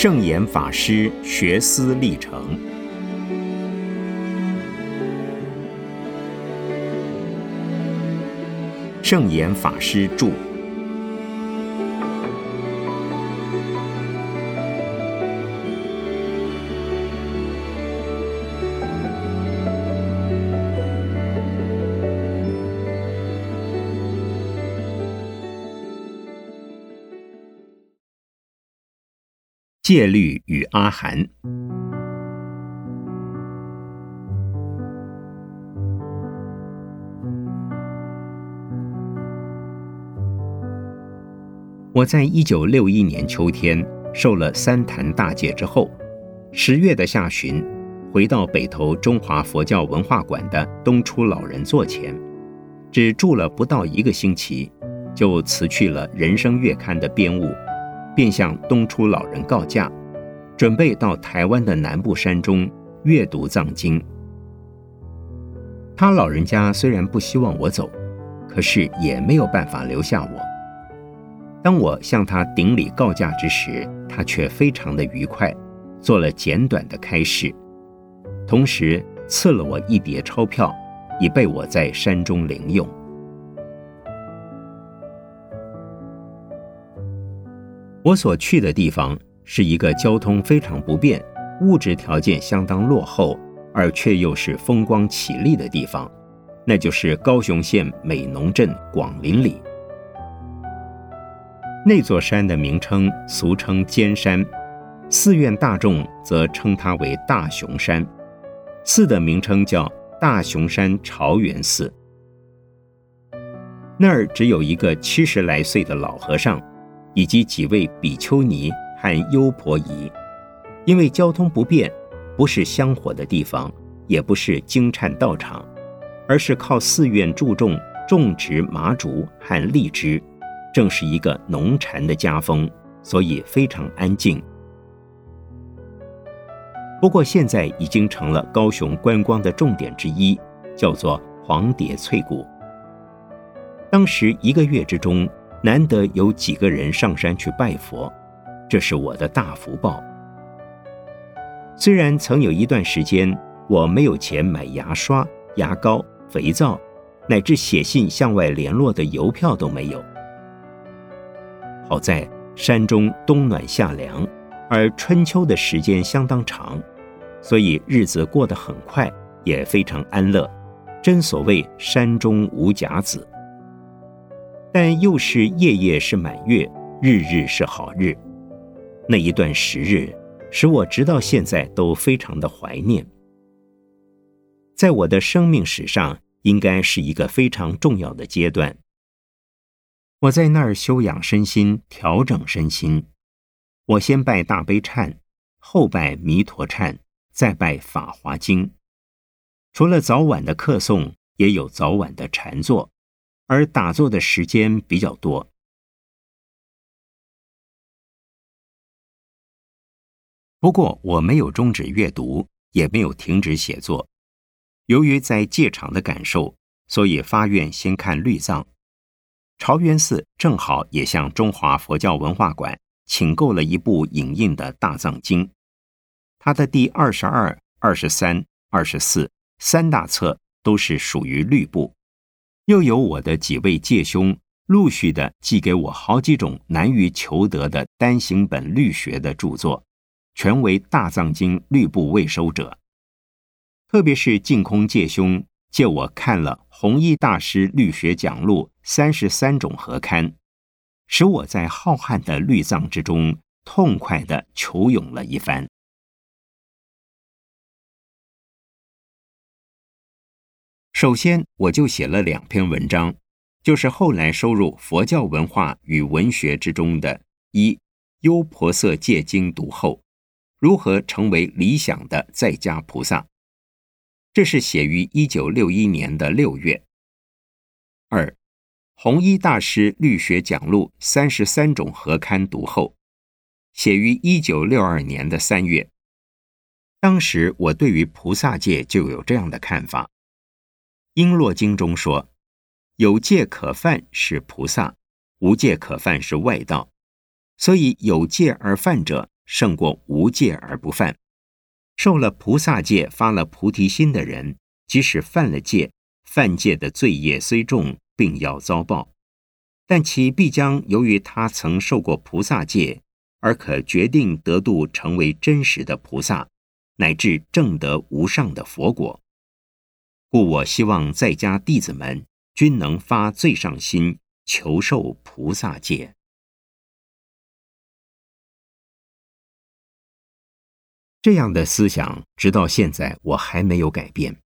圣严法师学思历程。圣严法师著。戒律与阿含。我在一九六一年秋天受了三坛大戒之后，十月的下旬，回到北投中华佛教文化馆的东出老人座前，只住了不到一个星期，就辞去了《人生月刊》的编务。便向东出老人告假，准备到台湾的南部山中阅读藏经。他老人家虽然不希望我走，可是也没有办法留下我。当我向他顶礼告假之时，他却非常的愉快，做了简短的开示，同时赐了我一叠钞票，以备我在山中领用。我所去的地方是一个交通非常不便、物质条件相当落后，而却又是风光绮丽的地方，那就是高雄县美浓镇广林里。那座山的名称俗称尖山，寺院大众则称它为大雄山。寺的名称叫大雄山朝元寺。那儿只有一个七十来岁的老和尚。以及几位比丘尼和优婆夷，因为交通不便，不是香火的地方，也不是经忏道场，而是靠寺院注重种植麻竹和荔枝，正是一个农禅的家风，所以非常安静。不过现在已经成了高雄观光的重点之一，叫做黄蝶翠谷。当时一个月之中。难得有几个人上山去拜佛，这是我的大福报。虽然曾有一段时间我没有钱买牙刷、牙膏、肥皂，乃至写信向外联络的邮票都没有。好在山中冬暖夏凉，而春秋的时间相当长，所以日子过得很快，也非常安乐。真所谓山中无甲子。但又是夜夜是满月，日日是好日。那一段时日，使我直到现在都非常的怀念。在我的生命史上，应该是一个非常重要的阶段。我在那儿修养身心，调整身心。我先拜大悲忏，后拜弥陀忏，再拜法华经。除了早晚的课诵，也有早晚的禅坐。而打坐的时间比较多。不过我没有终止阅读，也没有停止写作。由于在戒场的感受，所以发愿先看律藏。朝元寺正好也向中华佛教文化馆请购了一部影印的大藏经，它的第二十二、二十三、二十四三大册都是属于律部。又有我的几位戒兄陆续的寄给我好几种难于求得的单行本律学的著作，全为大藏经律部未收者。特别是净空戒兄借我看了弘一大师律学讲录三十三种合刊，使我在浩瀚的律藏之中痛快的求咏了一番。首先，我就写了两篇文章，就是后来收入《佛教文化与文学》之中的一《优婆塞戒经读后，如何成为理想的在家菩萨》，这是写于一九六一年的六月；二《弘一大师律学讲录三十三种合刊读后，写于一九六二年的三月。当时我对于菩萨戒就有这样的看法。《璎珞经》中说：“有戒可犯是菩萨，无戒可犯是外道。所以有戒而犯者胜过无戒而不犯。受了菩萨戒、发了菩提心的人，即使犯了戒，犯戒的罪业虽重，并要遭报，但其必将由于他曾受过菩萨戒，而可决定得度，成为真实的菩萨，乃至正得无上的佛果。故我希望在家弟子们均能发最上心，求受菩萨戒。这样的思想，直到现在我还没有改变。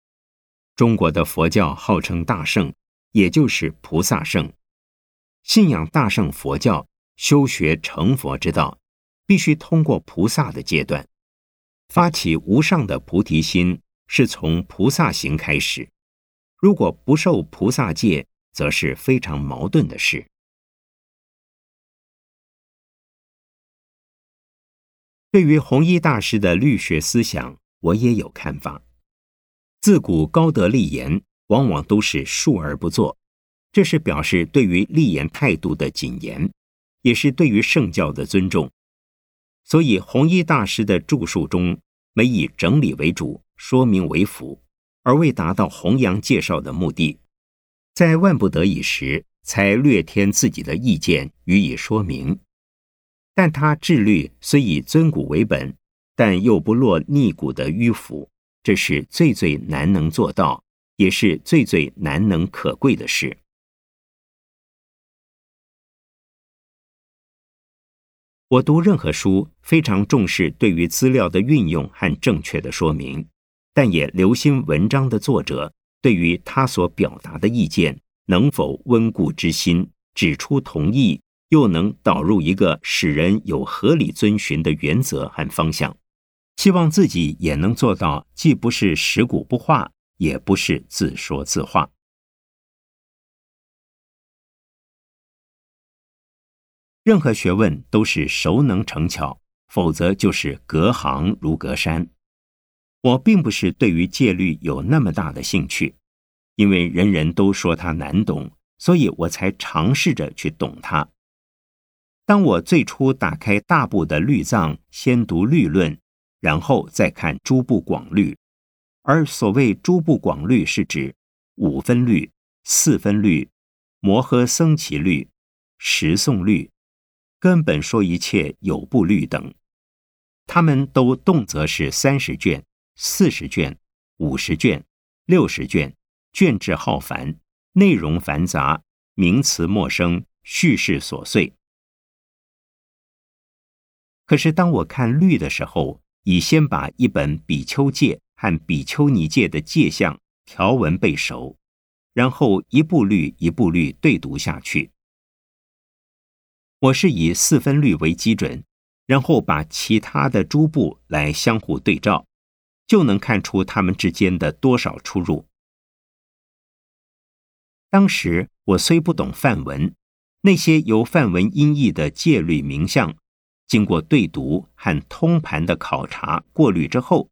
中国的佛教号称大圣，也就是菩萨圣。信仰大圣佛教，修学成佛之道，必须通过菩萨的阶段，发起无上的菩提心。是从菩萨行开始，如果不受菩萨戒，则是非常矛盾的事。对于弘一大师的律学思想，我也有看法。自古高德立言，往往都是述而不作，这是表示对于立言态度的谨严，也是对于圣教的尊重。所以，弘一大师的著述中，每以整理为主。说明为辅，而未达到弘扬介绍的目的，在万不得已时才略添自己的意见予以说明。但他治律虽以尊古为本，但又不落逆古的迂腐，这是最最难能做到，也是最最难能可贵的事。我读任何书，非常重视对于资料的运用和正确的说明。但也留心文章的作者对于他所表达的意见能否温故知新，指出同意，又能导入一个使人有合理遵循的原则和方向。希望自己也能做到，既不是食古不化，也不是自说自话。任何学问都是熟能成巧，否则就是隔行如隔山。我并不是对于戒律有那么大的兴趣，因为人人都说它难懂，所以我才尝试着去懂它。当我最初打开大部的律藏，先读律论，然后再看诸部广律。而所谓诸部广律，是指五分律、四分律、摩诃僧祇律、十诵律、根本说一切有部律等，他们都动辄是三十卷。四十卷、五十卷、六十卷，卷帙浩繁，内容繁杂，名词陌生，叙事琐碎。可是当我看律的时候，已先把一本比丘戒和比丘尼戒的戒相条文背熟，然后一部律一部律对读下去。我是以四分律为基准，然后把其他的诸部来相互对照。就能看出他们之间的多少出入。当时我虽不懂梵文，那些由梵文音译的戒律名相，经过对读和通盘的考察过滤之后，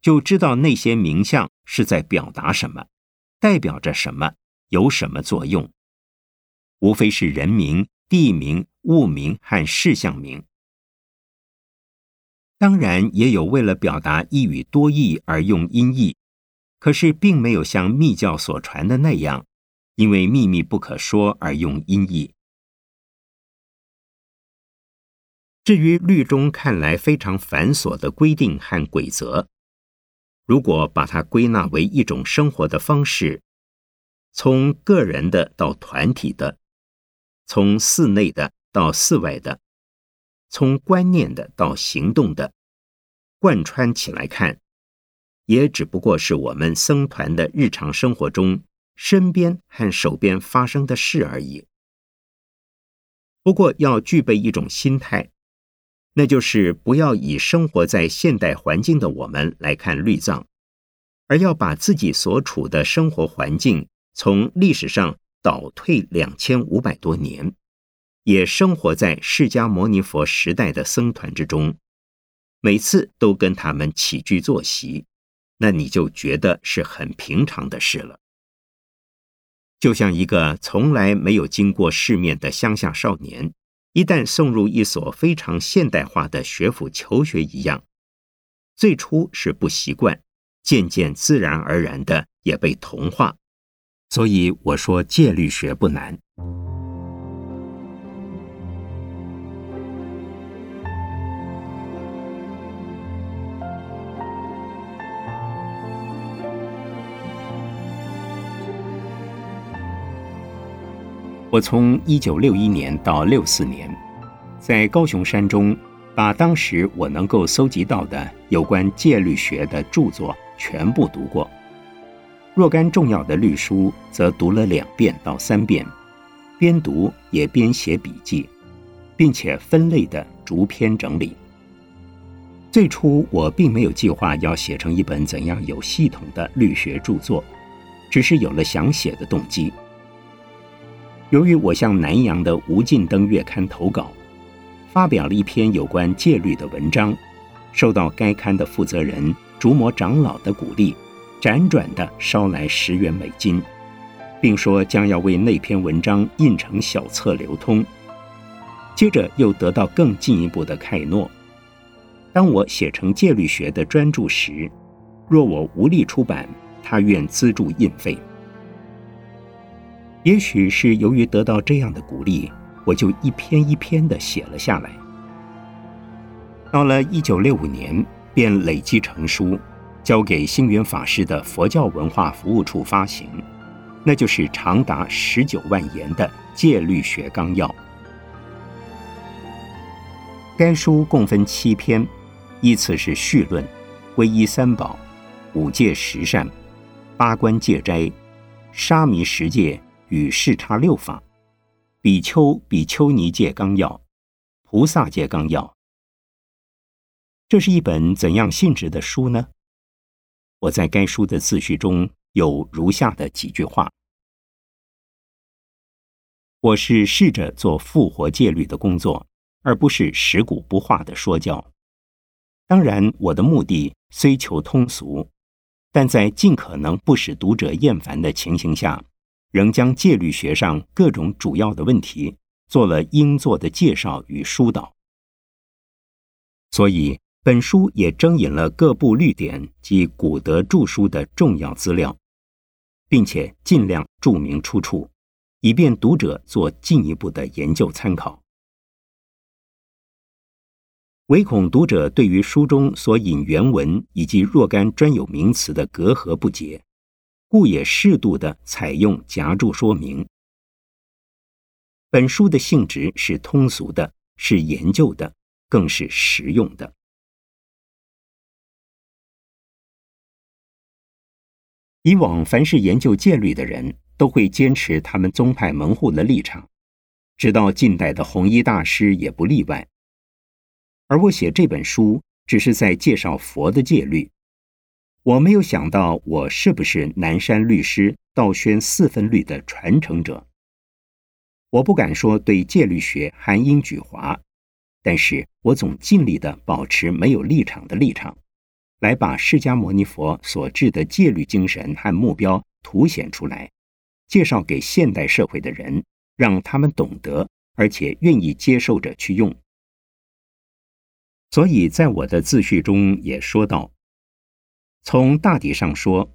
就知道那些名相是在表达什么，代表着什么，有什么作用。无非是人名、地名、物名和事项名。当然也有为了表达一语多义而用音译，可是并没有像密教所传的那样，因为秘密不可说而用音译。至于律中看来非常繁琐的规定和规则，如果把它归纳为一种生活的方式，从个人的到团体的，从寺内的到寺外的。从观念的到行动的，贯穿起来看，也只不过是我们僧团的日常生活中身边和手边发生的事而已。不过要具备一种心态，那就是不要以生活在现代环境的我们来看律藏，而要把自己所处的生活环境从历史上倒退两千五百多年。也生活在释迦牟尼佛时代的僧团之中，每次都跟他们起居作息，那你就觉得是很平常的事了。就像一个从来没有经过世面的乡下少年，一旦送入一所非常现代化的学府求学一样，最初是不习惯，渐渐自然而然的也被同化。所以我说戒律学不难。我从一九六一年到六四年，在高雄山中，把当时我能够搜集到的有关戒律学的著作全部读过。若干重要的律书，则读了两遍到三遍，边读也边写笔记，并且分类的逐篇整理。最初我并没有计划要写成一本怎样有系统的律学著作，只是有了想写的动机。由于我向南洋的《吴进登月刊》投稿，发表了一篇有关戒律的文章，受到该刊的负责人竹摩长老的鼓励，辗转的捎来十元美金，并说将要为那篇文章印成小册流通。接着又得到更进一步的开诺，当我写成戒律学的专著时，若我无力出版，他愿资助印费。也许是由于得到这样的鼓励，我就一篇一篇的写了下来。到了一九六五年，便累积成书，交给星云法师的佛教文化服务处发行，那就是长达十九万言的《戒律学纲要》。该书共分七篇，依次是序论、皈依三宝、五戒十善、八关戒斋、沙弥十戒。与视差六法、比丘、比丘尼戒纲要、菩萨戒纲要，这是一本怎样性质的书呢？我在该书的自序中有如下的几句话：我是试着做复活戒律的工作，而不是食古不化的说教。当然，我的目的虽求通俗，但在尽可能不使读者厌烦的情形下。仍将戒律学上各种主要的问题做了应做的介绍与疏导，所以本书也征引了各部律典及古德著书的重要资料，并且尽量注明出处，以便读者做进一步的研究参考。唯恐读者对于书中所引原文以及若干专有名词的隔阂不解。故也适度的采用夹注说明。本书的性质是通俗的，是研究的，更是实用的。以往凡是研究戒律的人，都会坚持他们宗派门户的立场，直到近代的弘一大师也不例外。而我写这本书，只是在介绍佛的戒律。我没有想到，我是不是南山律师道宣四分律的传承者？我不敢说对戒律学含英举华，但是我总尽力的保持没有立场的立场，来把释迦牟尼佛所致的戒律精神和目标凸显出来，介绍给现代社会的人，让他们懂得，而且愿意接受着去用。所以在我的自序中也说到。从大体上说，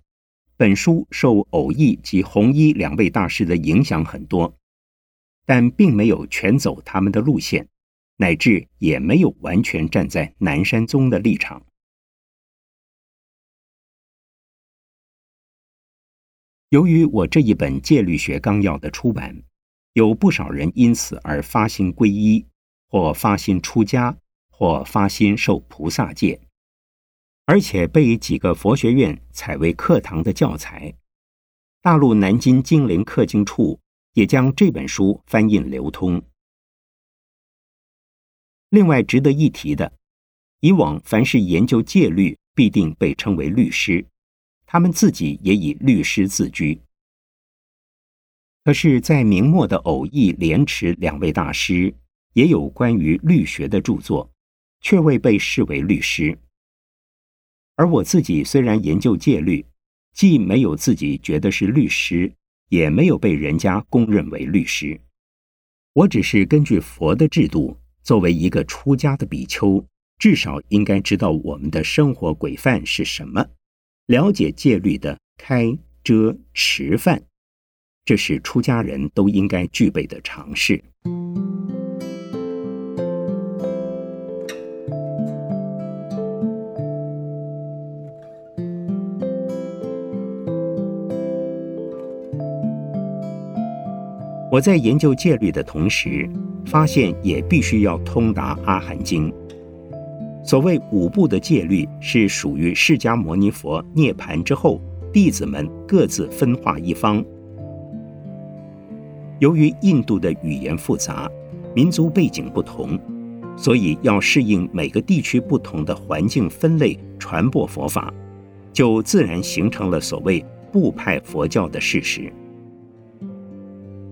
本书受偶义及弘一两位大师的影响很多，但并没有全走他们的路线，乃至也没有完全站在南山宗的立场。由于我这一本戒律学纲要的出版，有不少人因此而发心皈依，或发心出家，或发心受菩萨戒。而且被几个佛学院采为课堂的教材，大陆南京金陵刻经处也将这本书翻印流通。另外值得一提的，以往凡是研究戒律，必定被称为律师，他们自己也以律师自居。可是，在明末的偶义、莲池两位大师也有关于律学的著作，却未被视为律师。而我自己虽然研究戒律，既没有自己觉得是律师，也没有被人家公认为律师。我只是根据佛的制度，作为一个出家的比丘，至少应该知道我们的生活规范是什么，了解戒律的开、遮、持、犯，这是出家人都应该具备的常识。我在研究戒律的同时，发现也必须要通达《阿含经》。所谓五部的戒律，是属于释迦牟尼佛涅盘之后，弟子们各自分化一方。由于印度的语言复杂，民族背景不同，所以要适应每个地区不同的环境分类传播佛法，就自然形成了所谓部派佛教的事实。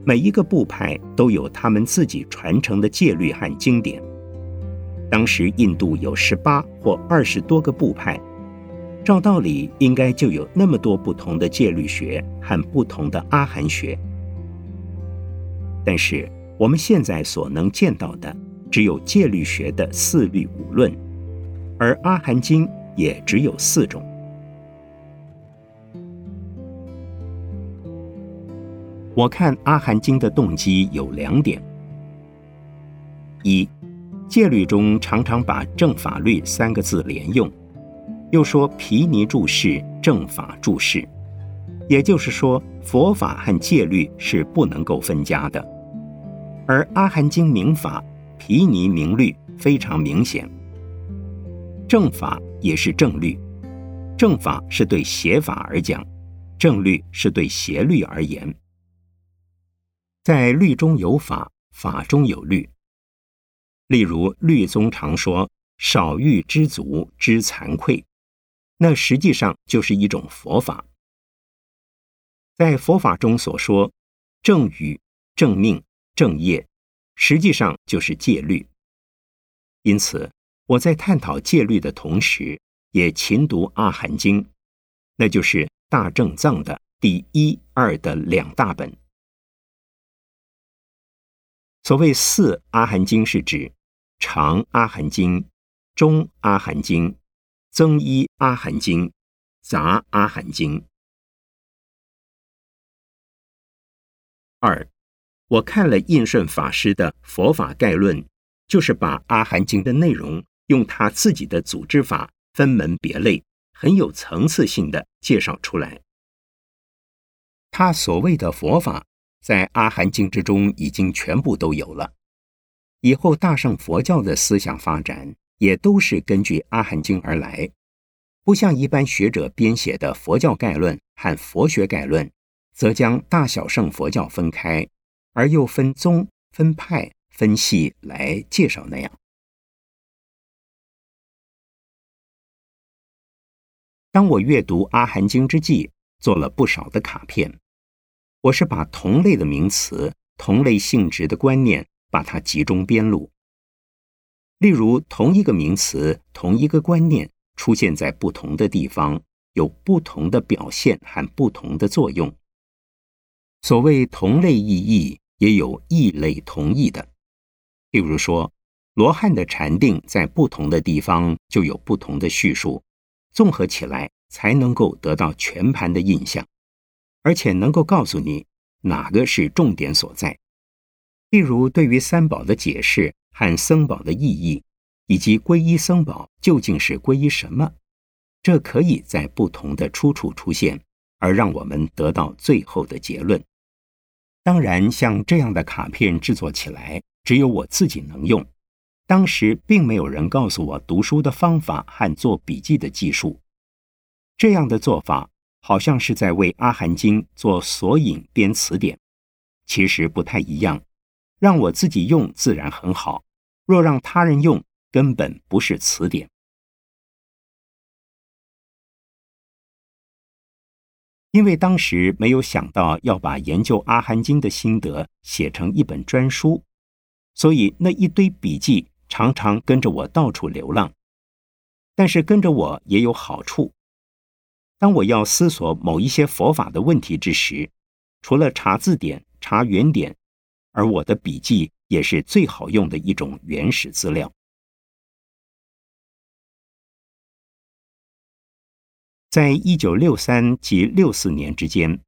每一个部派都有他们自己传承的戒律和经典。当时印度有十八或二十多个部派，照道理应该就有那么多不同的戒律学和不同的阿含学。但是我们现在所能见到的，只有戒律学的四律五论，而阿含经也只有四种。我看《阿含经》的动机有两点：一，戒律中常常把“正法律”三个字连用，又说“毗尼注释”“正法注释”，也就是说，佛法和戒律是不能够分家的。而《阿含经》明法，毗尼明律，非常明显。正法也是正律，正法是对邪法而讲，正律是对邪律而言。在律中有法，法中有律。例如，律宗常说“少欲知足，知惭愧”，那实际上就是一种佛法。在佛法中所说“正语、正命、正业”，实际上就是戒律。因此，我在探讨戒律的同时，也勤读《阿含经》，那就是大正藏的第一、二的两大本。所谓四阿含经，是指长阿含经、中阿含经、增一阿含经、杂阿含经。二，我看了印顺法师的《佛法概论》，就是把阿含经的内容用他自己的组织法分门别类，很有层次性的介绍出来。他所谓的佛法。在《阿含经》之中，已经全部都有了。以后大乘佛教的思想发展，也都是根据《阿含经》而来，不像一般学者编写的《佛教概论》和《佛学概论》，则将大小乘佛教分开，而又分宗、分派、分系来介绍那样。当我阅读《阿含经》之际，做了不少的卡片。我是把同类的名词、同类性质的观念，把它集中编录。例如，同一个名词、同一个观念出现在不同的地方，有不同的表现和不同的作用。所谓同类异义，也有异类同义的。例如说，罗汉的禅定在不同的地方就有不同的叙述，综合起来才能够得到全盘的印象。而且能够告诉你哪个是重点所在，例如对于三宝的解释和僧宝的意义，以及皈依僧宝究竟是皈依什么，这可以在不同的出处出现，而让我们得到最后的结论。当然，像这样的卡片制作起来，只有我自己能用。当时并没有人告诉我读书的方法和做笔记的技术，这样的做法。好像是在为《阿含经》做索引编词典，其实不太一样。让我自己用自然很好，若让他人用，根本不是词典。因为当时没有想到要把研究《阿含经》的心得写成一本专书，所以那一堆笔记常常跟着我到处流浪。但是跟着我也有好处。当我要思索某一些佛法的问题之时，除了查字典、查原点，而我的笔记也是最好用的一种原始资料。在一九六三及六四年之间，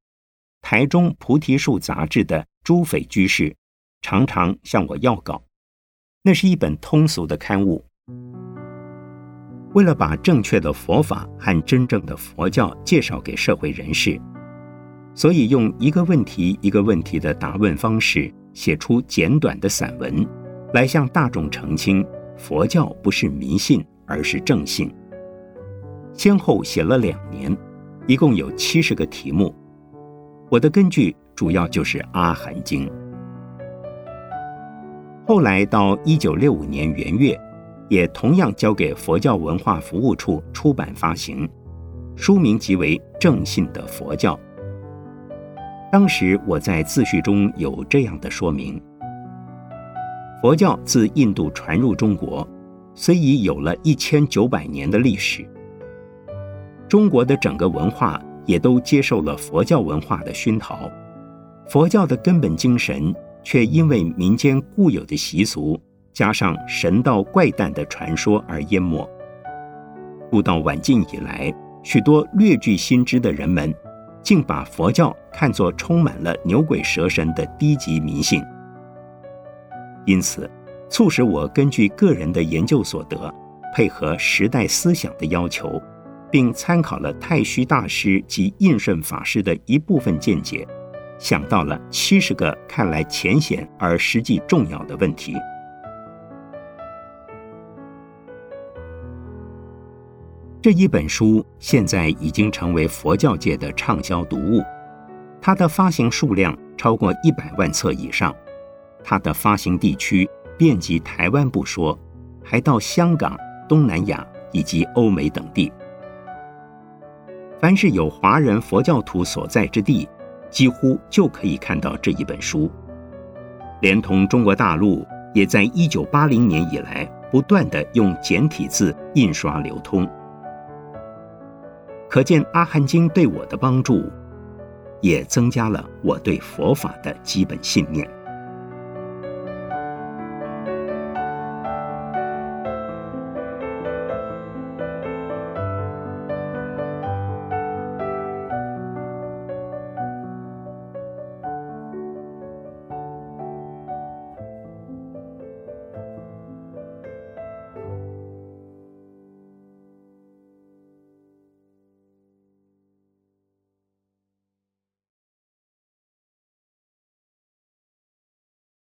台中菩提树杂志的朱斐居士常常向我要稿。那是一本通俗的刊物。为了把正确的佛法和真正的佛教介绍给社会人士，所以用一个问题一个问题的答问方式，写出简短的散文，来向大众澄清佛教不是迷信，而是正信。先后写了两年，一共有七十个题目。我的根据主要就是《阿含经》。后来到一九六五年元月，也同样交给佛教文化服务处出版发行，书名即为《正信的佛教》。当时我在自序中有这样的说明：佛教自印度传入中国，虽已有了一千九百年的历史。中国的整个文化也都接受了佛教文化的熏陶，佛教的根本精神却因为民间固有的习俗，加上神道怪诞的传说而淹没。故到晚近以来，许多略具心知的人们，竟把佛教看作充满了牛鬼蛇神的低级迷信。因此，促使我根据个人的研究所得，配合时代思想的要求。并参考了太虚大师及印顺法师的一部分见解，想到了七十个看来浅显而实际重要的问题。这一本书现在已经成为佛教界的畅销读物，它的发行数量超过一百万册以上，它的发行地区遍及台湾不说，还到香港、东南亚以及欧美等地。凡是有华人佛教徒所在之地，几乎就可以看到这一本书。连同中国大陆，也在一九八零年以来不断的用简体字印刷流通。可见《阿含经》对我的帮助，也增加了我对佛法的基本信念。